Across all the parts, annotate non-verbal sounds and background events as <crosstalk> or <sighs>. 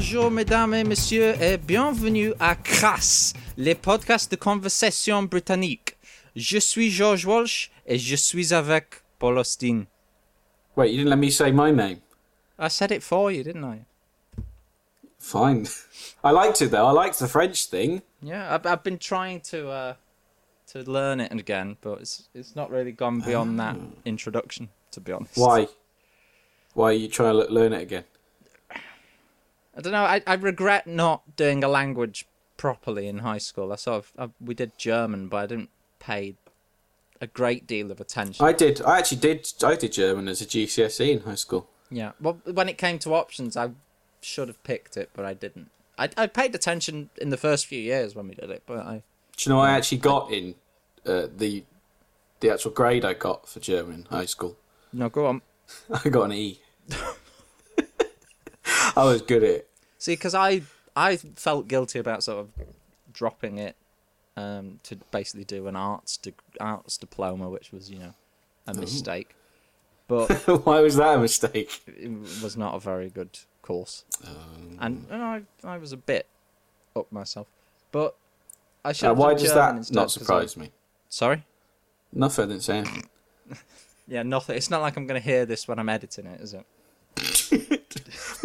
Bonjour, mesdames et messieurs, et bienvenue à Crass, les podcasts de conversation britannique. Je suis George Walsh et je suis avec Paul Austin. Wait, you didn't let me say my name. I said it for you, didn't I? Fine. <laughs> I liked it though. I liked the French thing. Yeah, I've, I've been trying to uh, to learn it again, but it's it's not really gone beyond that introduction, to be honest. Why? Why are you trying to learn it again? I don't know. I, I regret not doing a language properly in high school. I sort of I, we did German, but I didn't pay a great deal of attention. I did. I actually did. I did German as a GCSE in high school. Yeah. Well, when it came to options, I should have picked it, but I didn't. I I paid attention in the first few years when we did it, but I Do you know I actually got in uh, the the actual grade I got for German in high school? no go on. <laughs> I got an E. <laughs> I was good at it. See, because I I felt guilty about sort of dropping it um, to basically do an arts de- arts diploma, which was you know a mistake, <laughs> but Why was that a mistake? it was not a very good course, and, and I I was a bit up myself, but I should. Uh, why does German that instead, not 'cause I- surprise me? Sorry. Nothing. I didn't say anything. <laughs> Yeah, nothing. It's not like I'm going to hear this when I'm editing it, is it?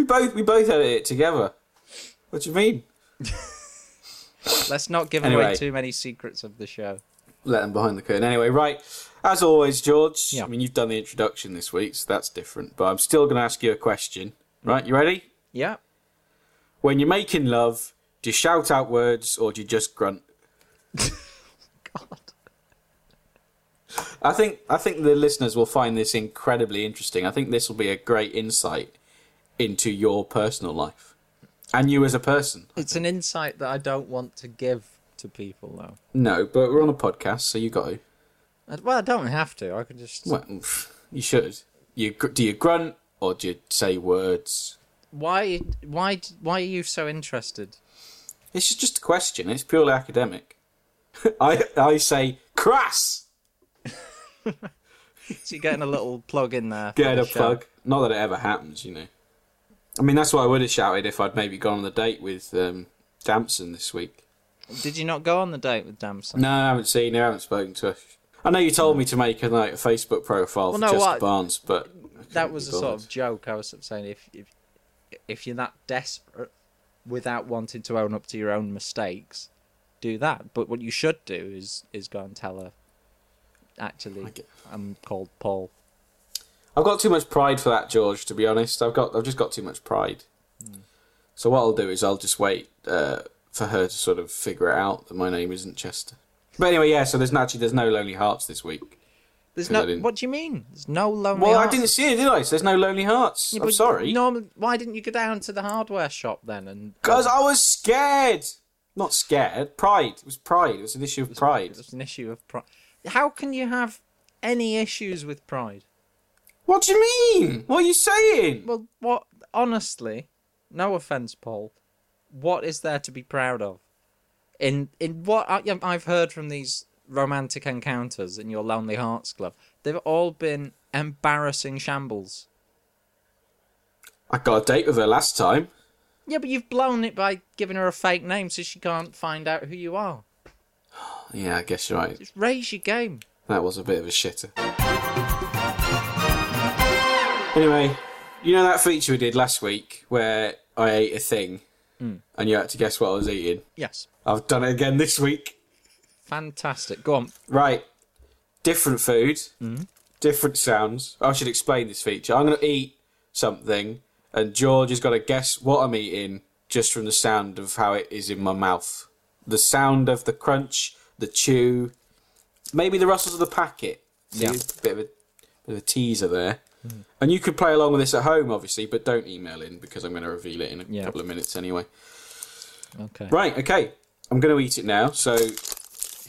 We both we both edit it together. What do you mean? <laughs> Let's not give away too many secrets of the show. let them behind the curtain. Anyway, right. As always, George. Yeah. I mean, you've done the introduction this week, so that's different. But I'm still going to ask you a question. Right? You ready? Yeah. When you're making love, do you shout out words or do you just grunt? <laughs> God. I think I think the listeners will find this incredibly interesting. I think this will be a great insight into your personal life and you as a person. It's an insight that I don't want to give to people, though. No, but we're on a podcast, so you got to. I- uh, Well, I don't have to. I could just. Well, you should. You do you grunt or do you say words? Why? Why? Why are you so interested? It's just a question. It's purely academic. <laughs> I I say crass. <laughs> So you're getting a little plug in there. for Get the a show. plug. Not that it ever happens, you know. I mean, that's what I would have shouted if I'd maybe gone on the date with um, Damson this week. Did you not go on the date with Damson? No, I haven't seen her. I haven't spoken to her. I know you told me to make a like a Facebook profile Well, for no, Chester what- Barnes, but That was a sort of joke. I was saying if if if you're that desperate without wanting to own up to your own mistakes, do that. But what you should do is is go and tell her. Actually, I'm called Paul. I've got too much pride for that, George. To be honest, I've got I've just got too much pride. Hmm. So what I'll do is I'll just wait uh, for her to sort of figure it out that my name isn't Chester. But anyway, yeah. So there's actually there's no lonely hearts this week. There's no. What do you mean? There's no lonely. Well, I didn't see it, did I? So there's no lonely hearts. Yeah, I'm sorry. Normal. Why didn't you go down to the hardware shop then and? Because I was scared. Not scared. Pride. It was pride. It was an issue of pride. It was an issue of pride. How can you have any issues with pride? What do you mean? What are you saying? Well, what? Honestly, no offense, Paul. What is there to be proud of? In in what I, I've heard from these romantic encounters in your Lonely Hearts Club, they've all been embarrassing shambles. I got a date with her last time. Yeah, but you've blown it by giving her a fake name so she can't find out who you are. <gasps> Yeah, I guess you're right. Just raise your game. That was a bit of a shitter. Anyway, you know that feature we did last week where I ate a thing hmm. and you had to guess what I was eating? Yes. I've done it again this week. Fantastic. Go on. Right. Different food, hmm. different sounds. I should explain this feature. I'm going to eat something and George has got to guess what I'm eating just from the sound of how it is in my mouth. The sound of the crunch, the chew, maybe the rustles of the packet. Yeah. a bit of a, bit of a teaser there. And you could play along with this at home, obviously, but don't email in because I'm going to reveal it in a Yeah. couple of minutes anyway. Okay. Right, okay. I'm going to eat it now. So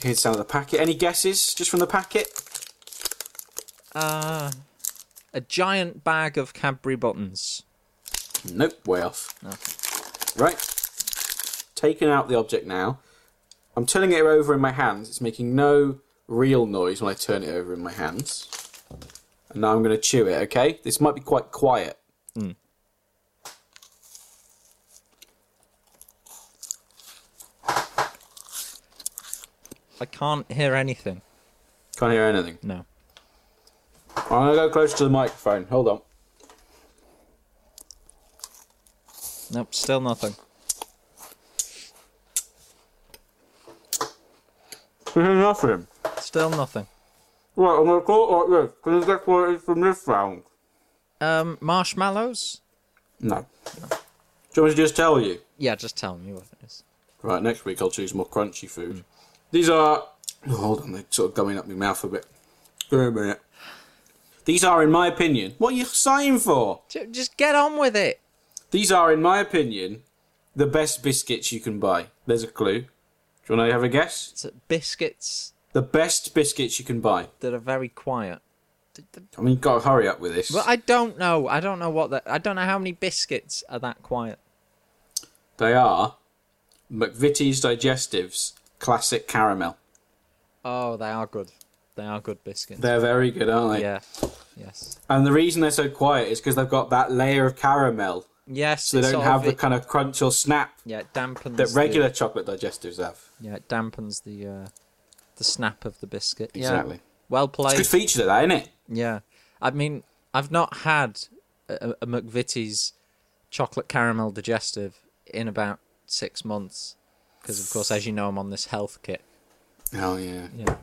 here's sound of the packet. Any guesses just from the packet? Uh, a giant bag of Cadbury buttons. Nope, way off. Right. Taking out the object now. I'm turning it over in my hands. It's making no real noise when I turn it over in my hands. And now I'm going to chew it, okay? This might be quite quiet. Mm. I can't hear anything. Can't hear anything? No. I'm going to go closer to the microphone. Hold on. Nope, still nothing. Nothing. Still nothing. Right, I'm gonna call it like this. Can you guess what it is from this round? Um, marshmallows? No. Do you want me to just tell you? Yeah, just tell me what it is. Right, next week I'll choose more crunchy food. These are. Oh, hold on, they're sort of going up my mouth a bit. Give me a minute. These are, in my opinion, what are you sighing for? Just get on with it. These are, in my opinion, the best biscuits you can buy. There's a clue. Do you want to have a guess? It's biscuits The best biscuits you can buy. that are very quiet. I mean, you've got to hurry up with this. Well, I don't know. I don't know what that. I don't know how many biscuits are that quiet. They are McVitie's Digestives Classic Caramel. Oh, they are good. They are good biscuits. They're very good, aren't they? yeah. Yes. And the reason they're so quiet is because they've got that layer of caramel, Yes. so they don't have the it- kind of crunch or snap Yeah, it dampens that the- regular chocolate digestives have. yeah, it dampens the uh, the snap of the biscuit. Yeah. Exactly. Well It's a played. good feature, of that, isn't it? Yeah, I mean, I've not had a, a McVitie's chocolate caramel digestive in about six months because, of course, as you know, I'm on this health kit. Oh yeah. Yeah.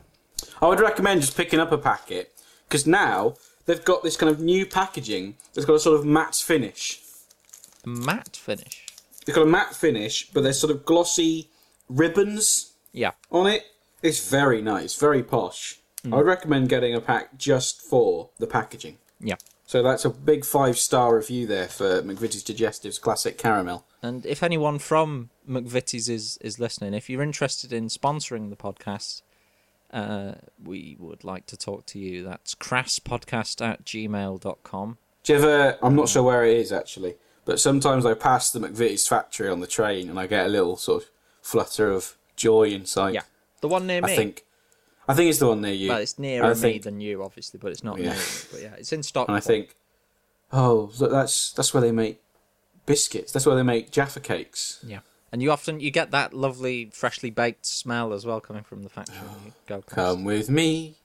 I would recommend just picking up a packet because now they've got this kind of new packaging that's got a sort of matte finish. A matte finish. They've got a matte finish, but there's sort of glossy ribbons Yeah. on it. It's very nice, very posh. I would recommend getting a pack just for the packaging. Yeah. So that's a big five star review there for McVitie's Digestives Classic Caramel. And if anyone from McVitie's is, is listening, if you're interested in sponsoring the podcast, uh, we would like to talk to you. That's crasspodcast at gmail.com. Do you ever? I'm not sure where it is actually, but sometimes I pass the McVitie's factory on the train and I get a little sort of flutter of joy inside. Yeah. The one near me. I think, I think it's the one near you. Well, it's nearer I me think, than you, obviously, but it's not Yeah. near me. But yeah, it's in Stockport. and I think, oh, look, that's that's where they make biscuits. That's where they make Jaffa cakes. Yeah, and you often you get that lovely freshly baked smell as well coming from the factory. Oh, when go past. Come with me,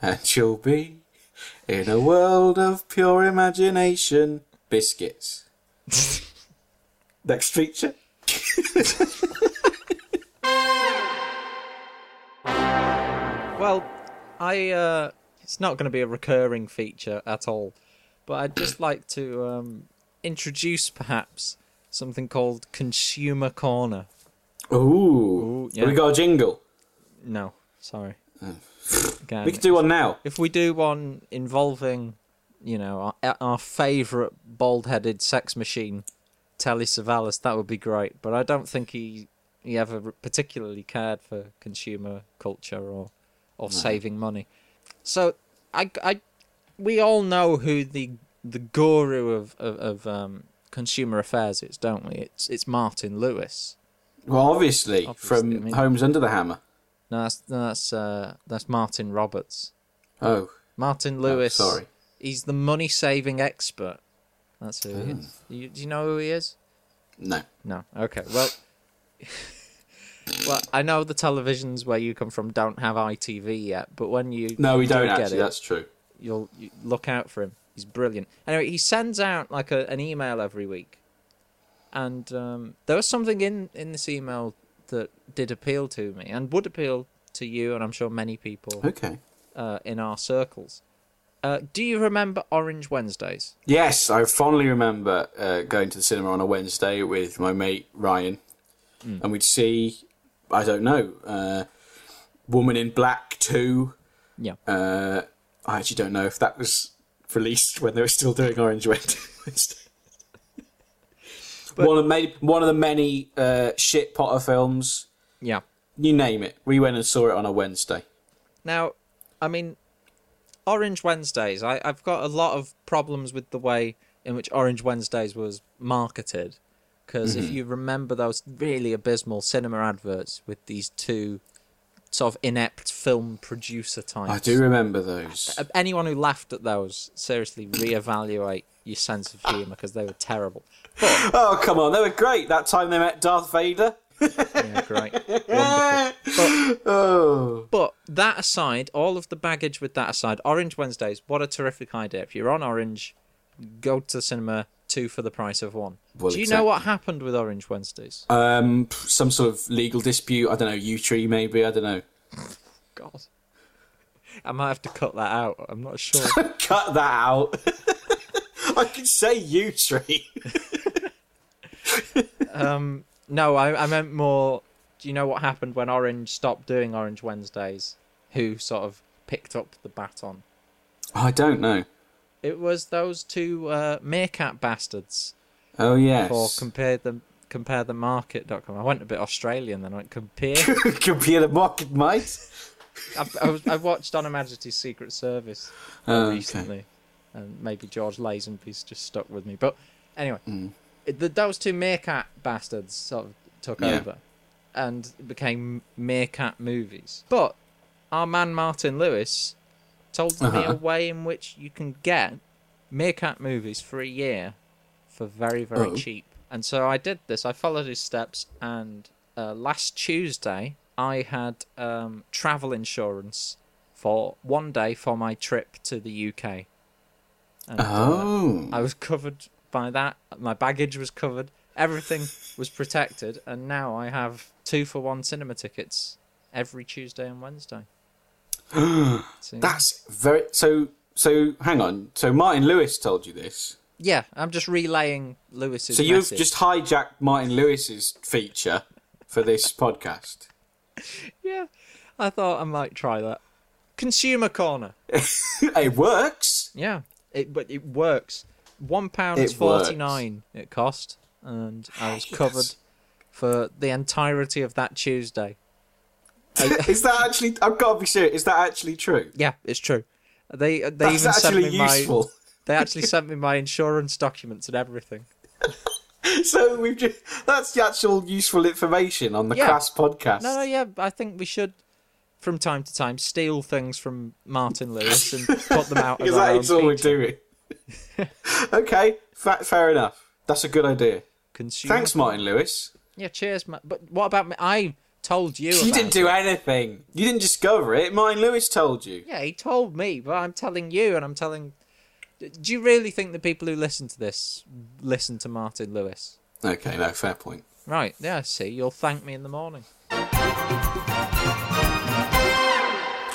and you'll be in a world of pure imagination. Biscuits. <laughs> Next feature. <laughs> Well, I uh, it's not going to be a recurring feature at all, but I'd just <coughs> like to um, introduce perhaps something called Consumer Corner. Ooh. Ooh, yeah. Have we got a jingle? No, sorry. <sighs> Again, We could do one now. if we do one involving, you know, our, our favourite bald-headed sex machine, Telly Savalas, that would be great. But I don't think he he ever particularly cared for consumer culture or or saving money. So I, I we all know who the the guru of of, of um, consumer affairs is, don't we? It's it's Martin Lewis. Well, obviously, Obviously, from I mean- Homes Under the Hammer. No, that's no, that's uh, that's Martin Roberts. Oh, Martin Lewis. sorry. He's the money saving expert. That's who he Oh. is. You, do you know who he is? no. No. Okay. Well, well, I know the televisions where you come from don't have ITV yet, but when you No, we do don't get actually. it, That's true. you'll you look out for him. He's brilliant. Anyway, he sends out like a, an email every week, and um, there was something in in this email that did appeal to me and would appeal to you, and I'm sure many people Okay. uh, in our circles. Uh, do you remember Orange Wednesdays? Yes, I fondly remember uh, going to the cinema on a Wednesday with my mate Ryan, Hmm. and we'd see, I don't know, uh, Woman in Black 2. Yeah. Uh, I actually don't know if that was released when they were still doing Orange Wednesday. <laughs> One of many, one of the many uh, shit Potter films. Yeah. You name it. We went and saw it on a Wednesday. Now, I mean, Orange Wednesdays. I, I've got a lot of problems with the way in which Orange Wednesdays was marketed, because if mm-hmm. you remember those really abysmal cinema adverts with these two sort of inept film producer types. I do remember those. Anyone who laughed at those, seriously, reevaluate your sense of humour because they were terrible. <laughs> Oh come on, they were great. That time they met Darth Vader. yeah, great, wonderful. But <laughs> Oh. But that aside, all of the baggage with that aside, Orange Wednesdays, what a terrific idea. If you're on Orange, go to the cinema, two for the price of one. Well, Do you exact- know what happened with Orange Wednesdays? Um, some sort of legal dispute. I don't know. U tree, maybe. I don't know. God. I might have to cut that out. I'm not sure. <laughs> Cut that out. <laughs> I can say U tree. <laughs> um, no, I, I meant more. Do you know what happened when Orange stopped doing Orange Wednesdays? Who sort of picked up the baton? I don't know. It was those two uh, meerkat bastards. Oh yes. For compare them, compare the market.com. I went a bit Australian then. I went compare. <laughs> Compare the market, mate. I, I, was, I watched On Her Majesty's Secret Service Oh, okay. recently, and maybe George Lazenby's just stuck with me. But anyway, Mm. it, the, those two meerkat bastards sort of took Yeah. over, and became meerkat movies. But our man Martin Lewis told me Uh-huh. a way in which you can get meerkat movies for a year for very very Oh. cheap. And so I did this. I followed his steps, and uh, last Tuesday I had um, travel insurance for one day for my trip to the UK. And, uh, Oh. I was covered by that. My baggage was covered. Everything was protected, and now I have two for one cinema tickets every Tuesday and Wednesday. <gasps> That's very so. So hang on. So Martin Lewis told you this. yeah, I'm just relaying Lewis's. So you've message. just hijacked Martin Lewis's feature for this <laughs> podcast. yeah. I thought I might try that. Consumer corner. <laughs> it works. Yeah, it but it works. One pound forty nine it cost, and I was ah, Yes. covered for the entirety of that Tuesday. <laughs> is that actually? I've got to be serious. Is that actually true? Yeah, it's true. They uh, they That's even sent actually me my they actually sent me my insurance documents and everything. <laughs> So we've just that's the actual useful information on the Yeah. Crass podcast. No, no, yeah, I think we should from time to time steal things from Martin Lewis and put them out <laughs> because that all we're doing. okay, fa- fair enough. That's a good idea. Consumer. Thanks, Martin Lewis. Yeah, cheers, But what about me? I told you. You didn't do it. anything. You didn't discover it. Martin Lewis told you. Yeah, he told me, but I'm telling you, and I'm telling. Do you really think the people who listen to this listen to Martin Lewis? Okay, no, fair point. Right, yeah, see, you'll thank me in the morning.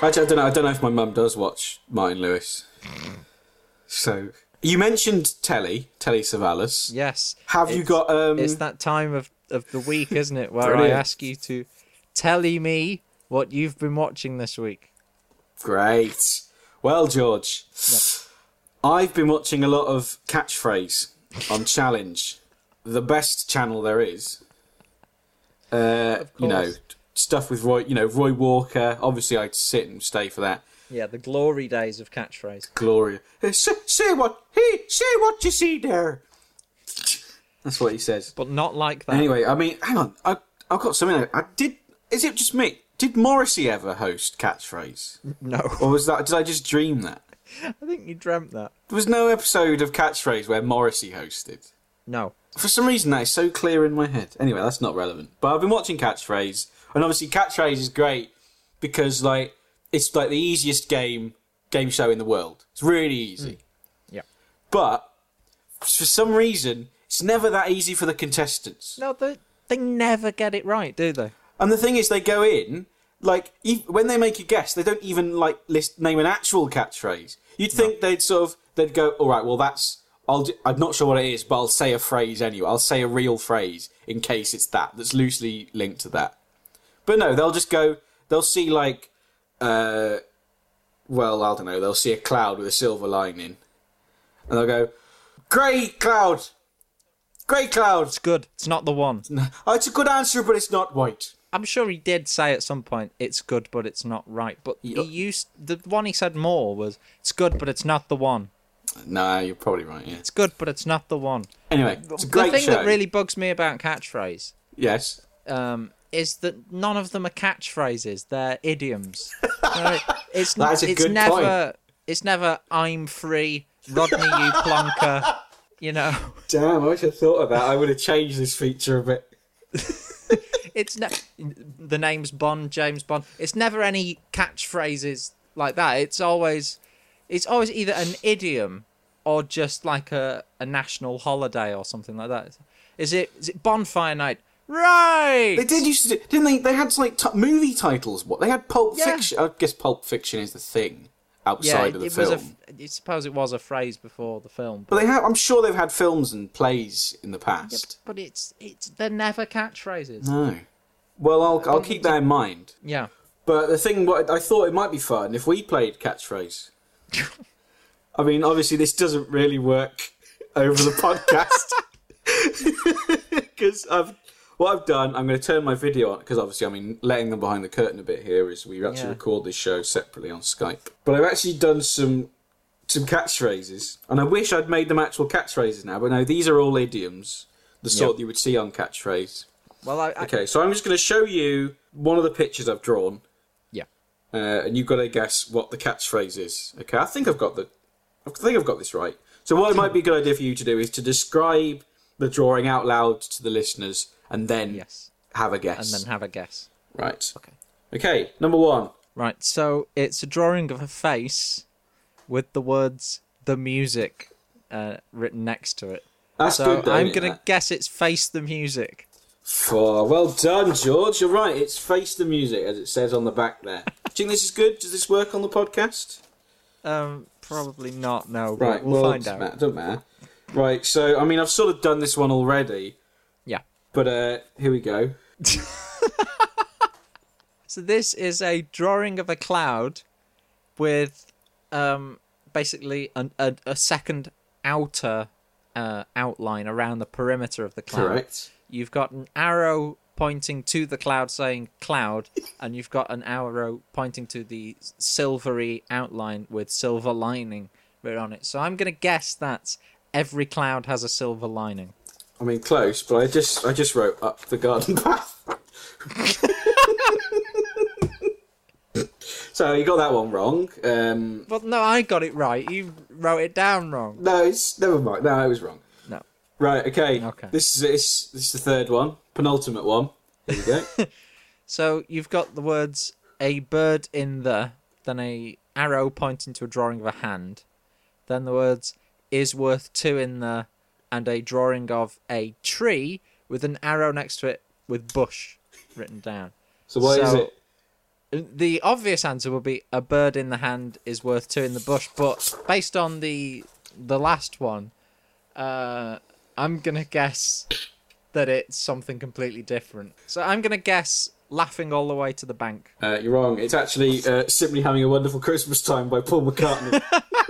Actually, I don't know. I don't know if my mum does watch Martin Lewis. So you mentioned Telly, Telly Savalas. Yes. Have you got? Um, It's that time of, of the week, isn't it, where Brilliant. I ask you to tell me what you've been watching this week. Great. Well, George, I've been watching a lot of catchphrase on <laughs> Challenge, the best channel there is. Uh, you know, stuff with Roy. You know, Roy Walker. Obviously, I'd sit and stay for that. Yeah, the glory days of catchphrase. Glory. Hey, say, say what? Hey, say what you see there. That's what he says. But not like that. Anyway, I mean, hang on. I I've got something. I did. Is it just me? Did Morrissey ever host catchphrase, No. or was that? Did I just dream that? <laughs> I think you dreamt that. There was no episode of catchphrase where Morrissey hosted. No. For some reason, that is so clear in my head. Anyway, that's not relevant. But I've been watching catchphrase, and obviously, catchphrase is great because like it's like the easiest game game show in the world. It's really easy. Mm. Yeah. But for some reason, it's never that easy for the contestants. No, they, they never get it right, do they? And the thing is, they go in like ev- when they make a guess, they don't even like list name an actual catchphrase. You'd think they'd sort of they'd go, all right, well that's I'll do, I'm not sure what it is, but I'll say a phrase anyway. I'll say a real phrase in case it's that that's loosely linked to that. But no, they'll just go. They'll see like, uh, well, I don't know. They'll see a cloud with a silver lining, and they'll go, "Great cloud, grey cloud." It's good. It's not the one. Oh, it's a good answer, but it's not white. I'm sure he did say at some point, it's good, but it's not right. But he used the one he said more was, it's good, but it's not the one. No, you're probably right. Yeah. It's good, but it's not the one. Anyway, it's a the thing show. that really bugs me about catchphrase yes. um, is that none of them are catchphrases; they're idioms. <laughs> Right? It's That's a it's good never it's never I'm free, Rodney you plonker. <laughs> You know, Damn, I wish I thought of that. I would have changed this feature a bit. <laughs> it's ne- the name's Bond, James Bond. It's never any catchphrases like that. It's always it's always either an idiom or just like a, a national holiday or something like that. Is it is it bonfire night? Right. They did used to do, didn't they? They had like t- movie titles. What they had Pulp Yeah. Fiction. I guess Pulp Fiction is the thing outside it, of the it film. was a. I suppose it was a phrase before the film, but but, they have. I'm sure they've had films and plays in the past. but it's it's they're never catchphrases. No. Well, I'll I'll keep that in mind. Yeah. But the thing, what I thought it might be fun if we played catchphrase. <laughs> I mean, obviously, this doesn't really work over the podcast <laughs> <laughs> because I've what I've done. I'm going to turn my video on because obviously, I mean, letting them behind the curtain a bit here is we actually Yeah. record this show separately on Skype. But I've actually done some some catchphrases, and I wish I'd made them actual catchphrases now. But no, these are all idioms, the sort Yep. you would see on catchphrase. Well, I, I Okay, so I'm just going to show you one of the pictures I've drawn. Yeah. Uh, and you've got to guess what the catchphrase is. Okay, I think I've got the, I think I've got this right. So what it might be a good idea for you to do is to describe the drawing out loud to the listeners, and then yes, have a guess. and then have a guess. Right. Okay. Okay. Number one. Right, so it's a drawing of a face with the words "the music" uh, written next to it. That's So good. I'm gonna guess it's "face the music." Oh, well done, George. You're right. It's face the music, as it says on the back there. <laughs> Do you think this is good? Does this work on the podcast? Um, probably not. No, but Right, we'll well, find out. matter, doesn't matter. Right, so I mean, I've sort of done this one already. But uh, here we go. <laughs> So this is a drawing of a cloud with um basically an, a a second outer uh, outline around the perimeter of the cloud. Correct. You've got an arrow pointing to the cloud saying cloud, and you've got an arrow pointing to the silvery outline with silver lining written on it. So I'm gonna guess that every cloud has a silver lining. I mean, close, but I just I just wrote up the garden <laughs> path. <laughs> so you got that one wrong. Um, But no, I got it right. You wrote it down wrong. no, it's never mind. No, I was wrong. No. Right. Okay. Okay. This is this, this is the third one, penultimate one. There you go. <laughs> So you've got the words a bird in the, then a arrow pointing to a drawing of a hand, then the words is worth two in the, and a drawing of a tree with an arrow next to it with bush written down. So what is So- it? The obvious answer would be a bird in the hand is worth two in the bush, but based on the the last one, uh, I'm gonna guess that it's something completely different. So I'm gonna guess laughing all the way to the bank. Uh, you're wrong. It's actually uh, simply having a wonderful Christmas time by Paul McCartney. <laughs>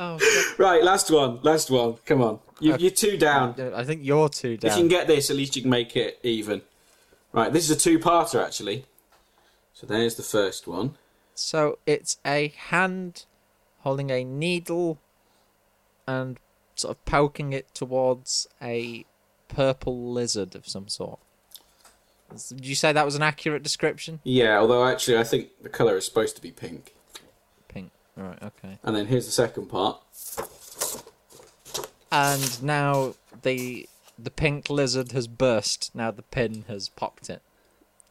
Oh, God. <laughs> right. Last one. Last one. Come on. You, you're two down. I think you're two down. If you can down. get this, at least you can make it even. Right, this is a two-parter actually. So there's the first one. So it's a hand holding a needle and sort of poking it towards a purple lizard of some sort. Did you say that was an accurate description? Yeah, although actually I think the colour is supposed to be pink. Right, okay. And then here's the second part. And now the the pink lizard has burst. Now the pin has popped it.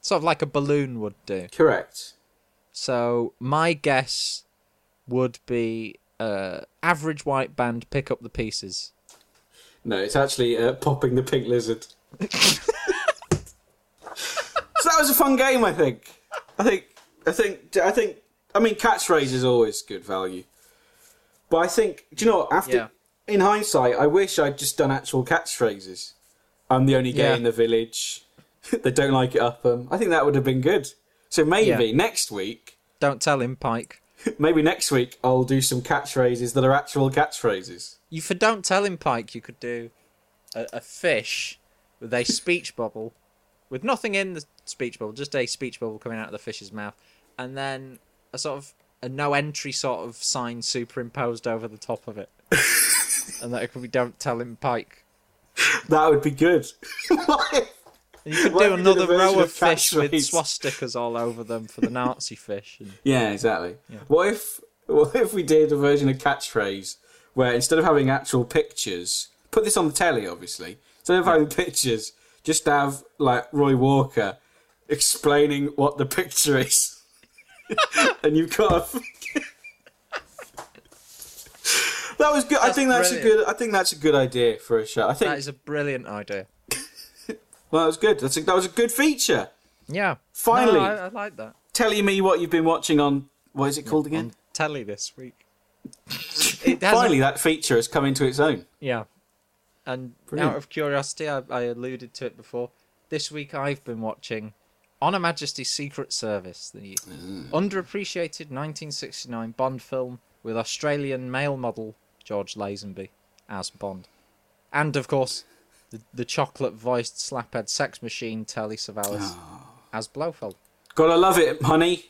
Sort of like a balloon would do. Correct. So my guess would be uh, average white band pick up the pieces. No, it's actually uh, popping the pink lizard. <laughs> so that was a fun game, I think. I think, I think, I think. I mean, catchphrase is always good value. But I think, do you know what? After, Yeah. in hindsight, I wish I'd just done actual catchphrases. I'm the only gay Yeah. in the village. <laughs> they don't like it up them. I think that would have been good. So maybe Yeah. next week, Don't tell him, Pike. <laughs> maybe next week, I'll do some catchphrases that are actual catchphrases. You for don't tell him, Pike. You could do a, a fish with a speech bubble, with nothing in the speech bubble, just a speech bubble coming out of the fish's mouth, and then a sort of a no entry sort of sign superimposed over the top of it, <laughs> and that it could be don't tell him, Pike. That would be good. <laughs> And you could Why do don't we do another row of fish with swastikas all over them for the Nazi fish. And... <laughs> Yeah, exactly. What if what if we did a version of catchphrase where instead of having actual pictures, put this on the telly, obviously. Instead of having pictures, just have like Roy Walker explaining what the picture is, <laughs> and you've got. A... that was good. I think that's a good. I think that's a good idea for a show. I think That is a brilliant idea. <laughs> well, that was good. That's a, that was a good feature. Yeah. Finally. No, I, I like that. Telling me what you've been watching on. What is it called again? On telly this week. <laughs> Finally, that feature has come into its own. Yeah. And Brilliant. out of curiosity, I, I alluded to it before. This week I've been watching On Her Majesty's Secret Service, the underappreciated 1969 Bond film with Australian male model George Lazenby as Bond. And, of course, the, the chocolate voiced slaphead sex machine Telly Savalas as Blofeld. Gotta love it, honey.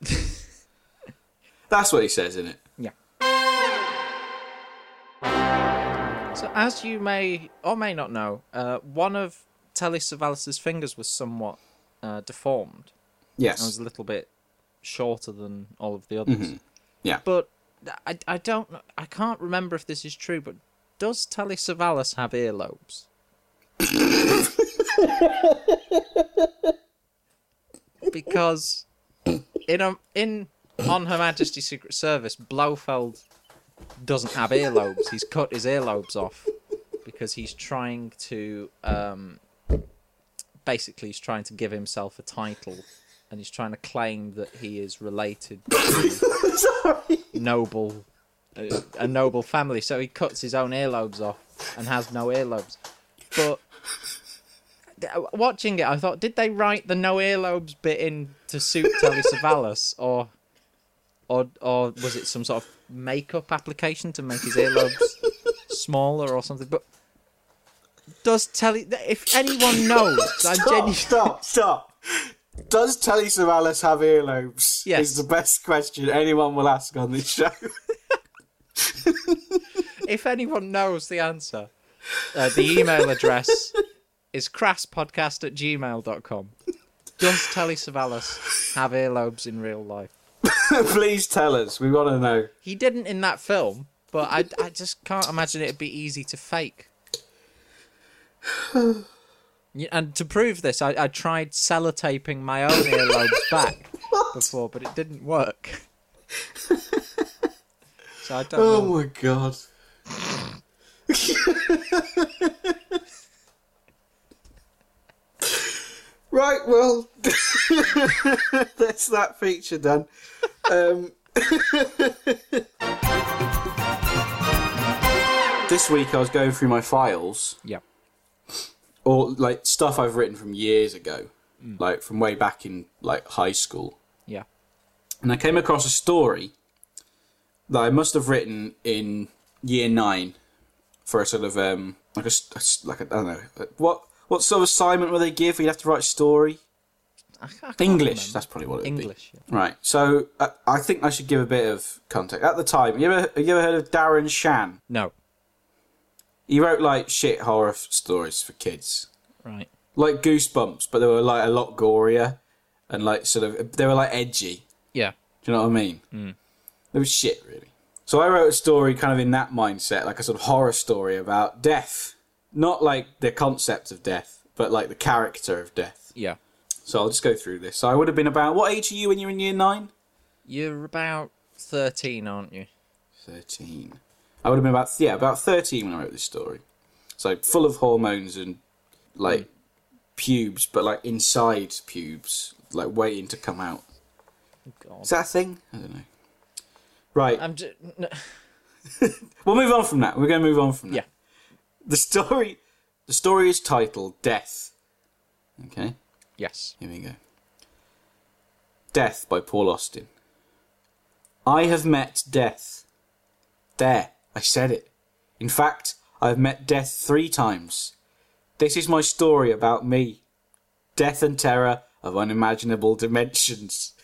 <laughs> That's what he says, isn't it? Yeah. So, as you may or may not know, uh, one of Telly Savalas's fingers was somewhat uh, deformed. It was a little bit shorter than all of the others. Yeah. But I, I don't. I can't remember if this is true, but does Telly Savalas have earlobes? <laughs> because in a, in on Her Majesty's Secret Service, Blofeld doesn't have earlobes. He's cut his earlobes off because he's trying to um, basically he's trying to give himself a title and he's trying to claim that he is related to <laughs> noble a, a noble family. So he cuts his own earlobes off and has no earlobes. But uh, watching it, I thought, did they write the no earlobes bit in to suit Telly Savalas, <laughs> or, or, or was it some sort of makeup application to make his earlobes smaller or something? But does Telly? If anyone <laughs> knows, I'm Stop, genuinely. stop, stop. Does Telly Savalas have earlobes? Yes. Is the best question anyone will ask on this show. <laughs> if anyone knows the answer, uh, the email address is crasspodcast at gmail.com. Does Telly Savalas have earlobes in real life? <laughs> Please tell us. We want to know. He didn't in that film, but I, I just can't imagine it'd be easy to fake. And to prove this, I, I tried sellotaping my own earlobes <laughs> back before, but it didn't work. <laughs> so I don't Oh know. my god. <laughs> right, well, that's that feature done. Um, this week I was going through my files, Yeah. Or like stuff I've written from years ago, like from way back in like high school. Yeah. and I came across a story that I must have written in year nine for a sort of um like a, s- a s- like a, I don't know what what sort of assignment were they give? You have to write a story. I, I can't English. remember. That's probably what it would be. English. Yeah. Right. So uh, I think I should give a bit of context. At the time, you ever have you ever heard of Darren Shan? No. He wrote like shit horror f- stories for kids, Right. like Goosebumps, but they were like a lot gorier and like sort of they were like edgy. Yeah. Do you know what I mean? Mm. It was shit, really. So I wrote a story kind of in that mindset, like a sort of horror story about death. Not like the concept of death, but like the character of death. Yeah. So I'll just go through this. So I would have been about, what age are you when you're in year nine? You're about 13, aren't you? 13. I would have been about, yeah, about 13 when I wrote this story. So full of hormones and like pubes, but like inside pubes, like waiting to come out. God. Is that a thing? I don't know. Right. I'm just. <laughs> We'll move on from that. We're going to move on from that. Yeah. The story, the story is titled "Death." Okay, Yes. here we go. Death by Paul Austin. I have met death. There, I said it. In fact, I have met death three times. This is my story about me. Death and terror of unimaginable dimensions.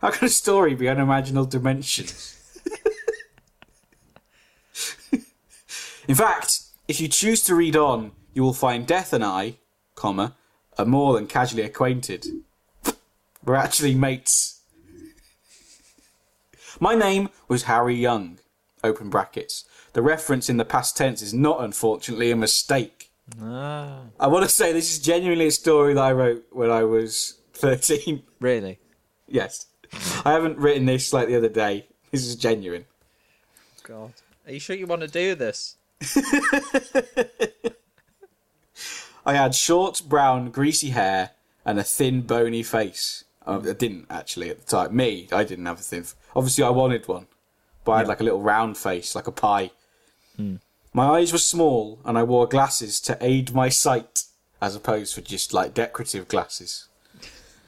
How can a story be unimaginable dimensions? <laughs> In fact, if you choose to read on, you will find Death and I, comma, are more than casually acquainted. We're actually mates. My name was Harry Young. Open brackets. The reference in the past tense is not, unfortunately, a mistake. Ah, I want to say this is genuinely a story that I wrote when I was 13. really? yes. I haven't written this like the other day. This is genuine. God. Are you sure you want to do this? <laughs> I had short, brown, greasy hair and a thin, bony face. Oh, I didn't actually at the time. Me, I didn't have a thin. f- Obviously, I wanted one, but I had like a little round face, like a pie. Hmm. My eyes were small, and I wore glasses to aid my sight, as opposed to just like decorative glasses.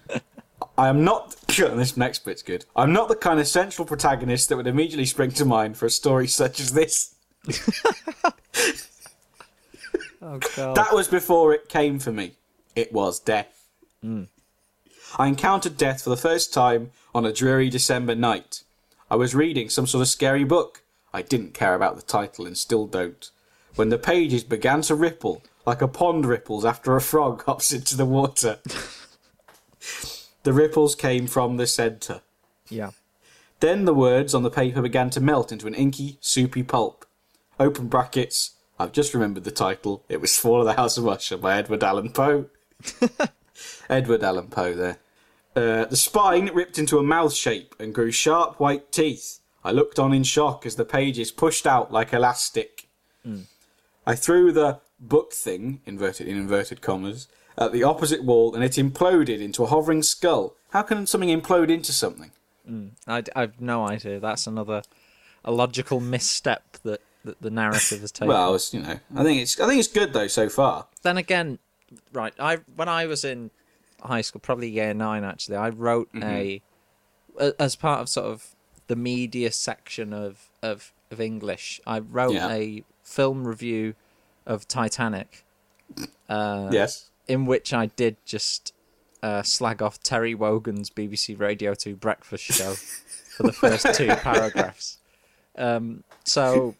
<laughs> I am not. <laughs> this next bit's good. I'm not the kind of central protagonist that would immediately spring to mind for a story such as this. <laughs> Oh God. That was before it came for me. It was death. Hmm. I encountered death for the first time on a dreary December night. I was reading some sort of scary book. I didn't care about the title and still don't. When the pages began to ripple, like a pond ripples after a frog <laughs> hops into the water. <laughs> the ripples came from the centre. yeah. Then the words on the paper began to melt into an inky, soupy pulp. Open brackets. I've just remembered the title. It was Fall of the House of Usher by Edward Allan Poe. <laughs> Edward Allan Poe there. Uh, the spine ripped into a mouth shape and grew sharp white teeth. I looked on in shock as the pages pushed out like elastic. I threw the book thing, inverted in inverted commas, at the opposite wall and it imploded into a hovering skull. How can something implode into something? I, have no idea. That's another a logical misstep that, that the narrative has <laughs> taken. Well, you know, I think it's I think it's good though so far. then again, right? I when I was in high school, probably year nine actually, I wrote a a as part of sort of the media section of of, of English. I wrote Yeah. a film review of Titanic, uh, yes. in which I did just uh, slag off Terry Wogan's BBC Radio Two breakfast show for the first <laughs> two paragraphs. Um, so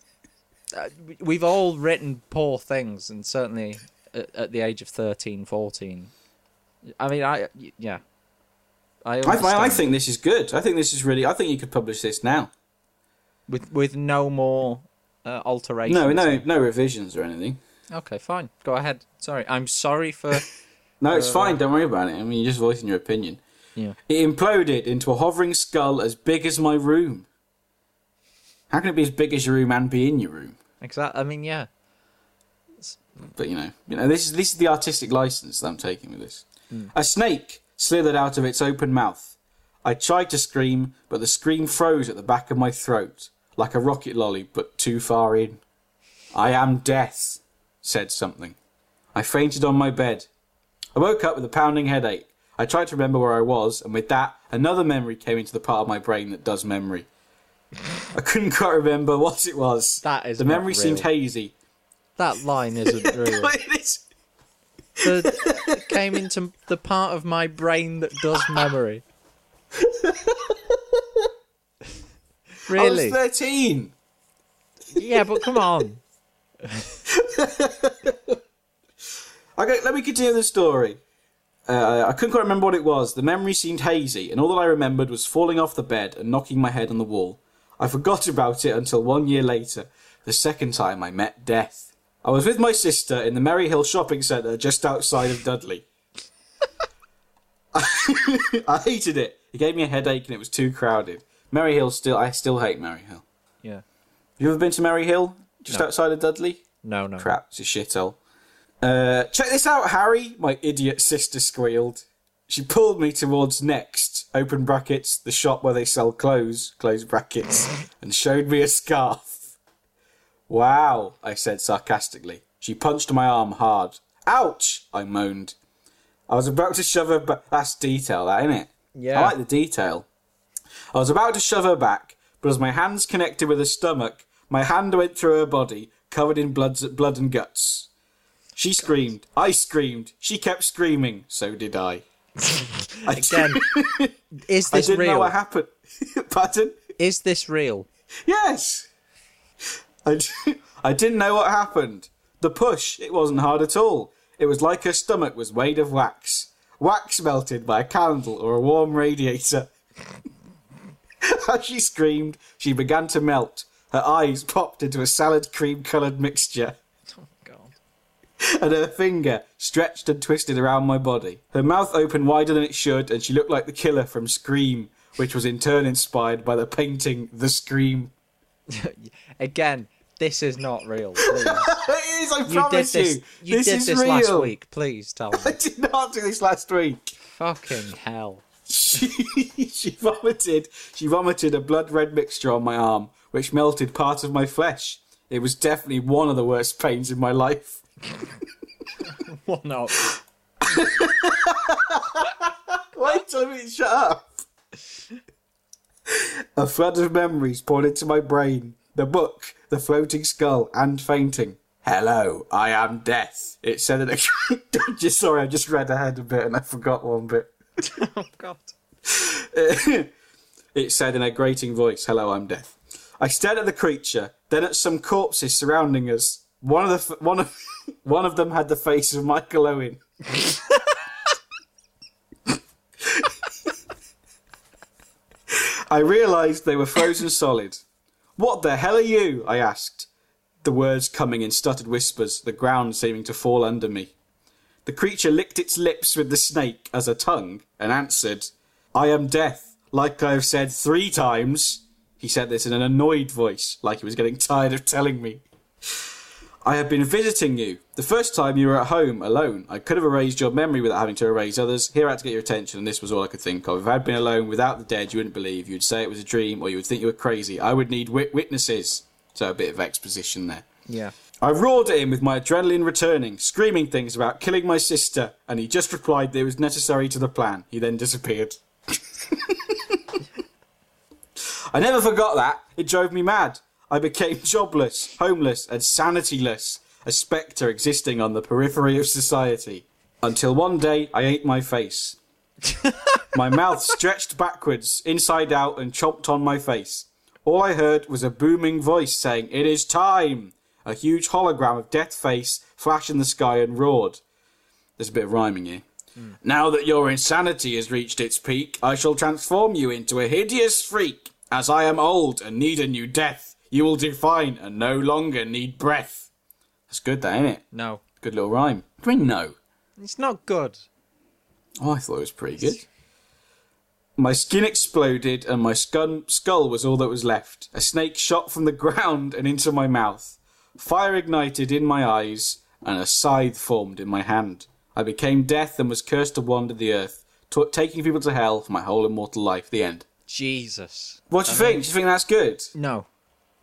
uh, we- we've all written poor things, and certainly at, at the age of 13, 14. I mean, I yeah, I I, I, I think this is good. I think this is really. I think you could publish this now. with with no more uh, alterations. No, no, no revisions or anything. Okay, fine. Go ahead. Sorry, I'm sorry for. <laughs> No, it's Uh, fine. Don't worry about it. I mean, you're just voicing your opinion. Yeah. It imploded into a hovering skull as big as my room. How can it be as big as your room and be in your room? Exactly. I mean, yeah. But you know, you know, this is this is the artistic license that I'm taking with this. A snake slithered out of its open mouth. I tried to scream, but the scream froze at the back of my throat, like a rocket lolly, but too far in. I am death, said something. I fainted on my bed. I woke up with a pounding headache. I tried to remember where I was, and with that, another memory came into the part of my brain that does memory. I couldn't quite remember what it was. That is the memory seemed hazy. That line isn't <laughs> real. It is. The, came into the part of my brain that does memory. really? <laughs> I was 13. Yeah, but come on. <laughs> Okay, let me continue the story. Uh, I couldn't quite remember what it was. The memory seemed hazy, and all that I remembered was falling off the bed and knocking my head on the wall. I forgot about it until one year later, the second time I met death. I was with my sister in the Merry Hill shopping centre just outside of Dudley. <laughs> I hated it. It gave me a headache and it was too crowded. Merry Hill still, I still hate Merry Hill. Yeah. You ever been to Merry Hill? Just No. outside of Dudley? No, no. Crap, it's a shithole. Uh, check this out, Harry, my idiot sister squealed. She pulled me towards Next, open brackets, the shop where they sell clothes, close brackets, and showed me a scarf. Wow, I said sarcastically. She punched my arm hard. Ouch, I moaned. I was about to shove her back. That's detail, that, innit? Yeah. I like the detail. I was about to shove her back, but as my hands connected with her stomach, my hand went through her body, covered in blood, blood and guts. She screamed. I screamed. She kept screaming. So did I. <laughs> I Again, is this real? I didn't know what happened. <laughs> Pardon? Is this real? Yes. I, d- <laughs> I didn't know what happened. The push, it wasn't hard at all. It was like her stomach was made of wax. Wax melted by a candle or a warm radiator. <laughs> As she screamed, she began to melt. Her eyes popped into a salad cream coloured mixture, Oh God. and her finger stretched and twisted around my body. Her mouth opened wider than it should, and she looked like the killer from Scream, which was in turn inspired by the painting The Scream. <laughs> Again, this is not real. <laughs> Please. it is, I You did promise this. you. You this did is this real. last week. Please tell <laughs> me. I did not do this last week. Fucking hell. She, <laughs> she vomited. She vomited a blood red mixture on my arm, which melted part of my flesh. It was definitely one of the worst pains in my life. What no? Why tell me shut up? A flood of memories poured into my brain. The book, the floating skull, and fainting. Hello, I am death. It said in a. just sorry, I just read ahead a bit and I forgot one bit. <laughs> Oh God. <laughs> It said in a grating voice, Hello, I'm death. I stared at the creature, then at some corpses surrounding us. One of the f- one of <laughs> one of them had the face of Michael Owen. I realised they were frozen solid. What the hell are you? I asked, the words coming in stuttered whispers, the ground seeming to fall under me. The creature licked its lips with the snake as a tongue and answered, I am death, like I have said three times. He said this in an annoyed voice, like he was getting tired of telling me. I have been visiting you. The first time you were at home alone, I could have erased your memory without having to erase others. Here I had to get your attention, and this was all I could think of. If I had been alone without the dead, you wouldn't believe. You'd say it was a dream, or you would think you were crazy. I would need wit- witnesses. So a bit of exposition there. Yeah. I roared at him with my adrenaline returning, screaming things about killing my sister, and he just replied that it was necessary to the plan. He then disappeared. <laughs> I never forgot that. It drove me mad. I became <laughs> jobless, homeless, and sanityless, a spectre existing on the periphery of society. Until one day I ate my face. <laughs> my mouth stretched backwards, inside out, and chomped on my face. All I heard was a booming voice saying, It is time! A huge hologram of Death Face flashed in the sky and roared. There's a bit of rhyming here. Hmm. Now that your insanity has reached its peak, I shall transform you into a hideous freak. As I am old and need a new death, you will define and no longer need breath. That's good, that, ain't it? No. Good little rhyme. What do you mean, no? It's not good. Oh, I thought it was pretty good. My skin exploded and my skull was all that was left. A snake shot from the ground and into my mouth. Fire ignited in my eyes and a scythe formed in my hand. I became death and was cursed to wander the earth, t- taking people to hell for my whole immortal life. The end. Jesus. What do you think? Do you think that's good? No.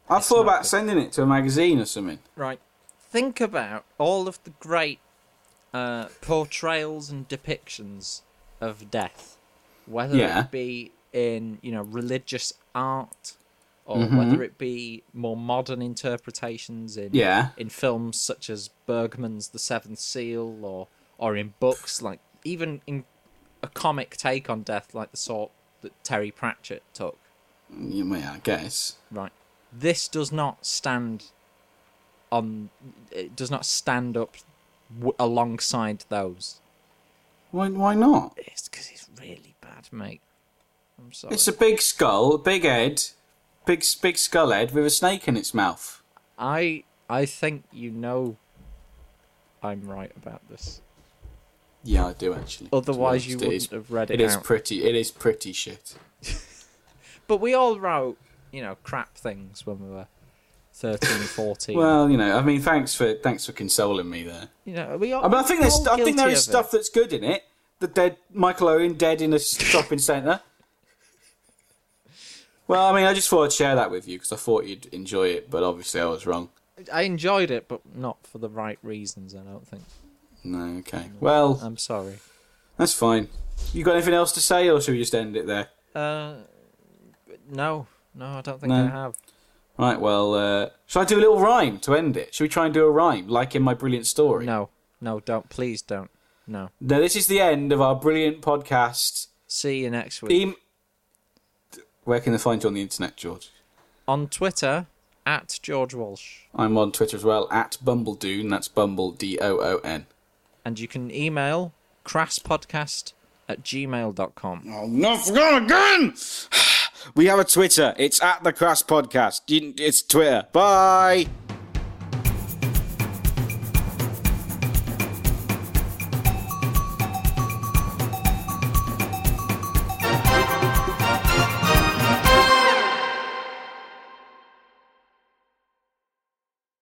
I It's thought about good. sending it to a magazine or something. Right. Think about all of the great uh, portrayals and depictions of death, whether Yeah. it be in you know religious art or Mhm. whether it be more modern interpretations in Yeah. in films such as Bergman's The Seventh Seal or or in books like even in a comic take on death like the sort that Terry Pratchett took. Yeah, well, I guess. Right. This does not stand on. It does not stand up w- alongside those. Why? Why not? It's because it's really bad, mate. I'm sorry. It's a big skull, big head, big big skull head with a snake in its mouth. I I think you know. I'm right about this. Yeah, I do actually. Otherwise, you honest. Wouldn't is- have read it, It is out. pretty. It is pretty shit. <laughs> But we all wrote, you know, crap things when we were 13, <laughs> 14. Well, you know, I mean, thanks for thanks for consoling me there. you know, we all. I mean, I think there's I think there it. stuff that's good in it. The dead Michael Owen dead in a shopping centre. Well, I mean, I just thought I'd share that with you because I thought you'd enjoy it, but obviously I was wrong. I enjoyed it, but not for the right reasons. I don't think. No, okay. Well, I'm sorry. that's fine. You got anything else to say, or should we just end it there? Uh, no, no, I don't think No. I have. Right, well, uh, shall I do a little rhyme to end it? Should we try and do a rhyme, like in my brilliant story? No, no, don't. Please don't. No. Now, this is the end of our brilliant podcast. See you next week Em- Where can they find you on the internet, George? on Twitter at George Walsh, I'm on Twitter as well, at Bumbledoon. That's Bumble, D O O N. and you can email crasspodcast at gmail.com. Oh, no, I forgot again! We have a Twitter. It's at the Crass Podcast. It's Twitter. Bye.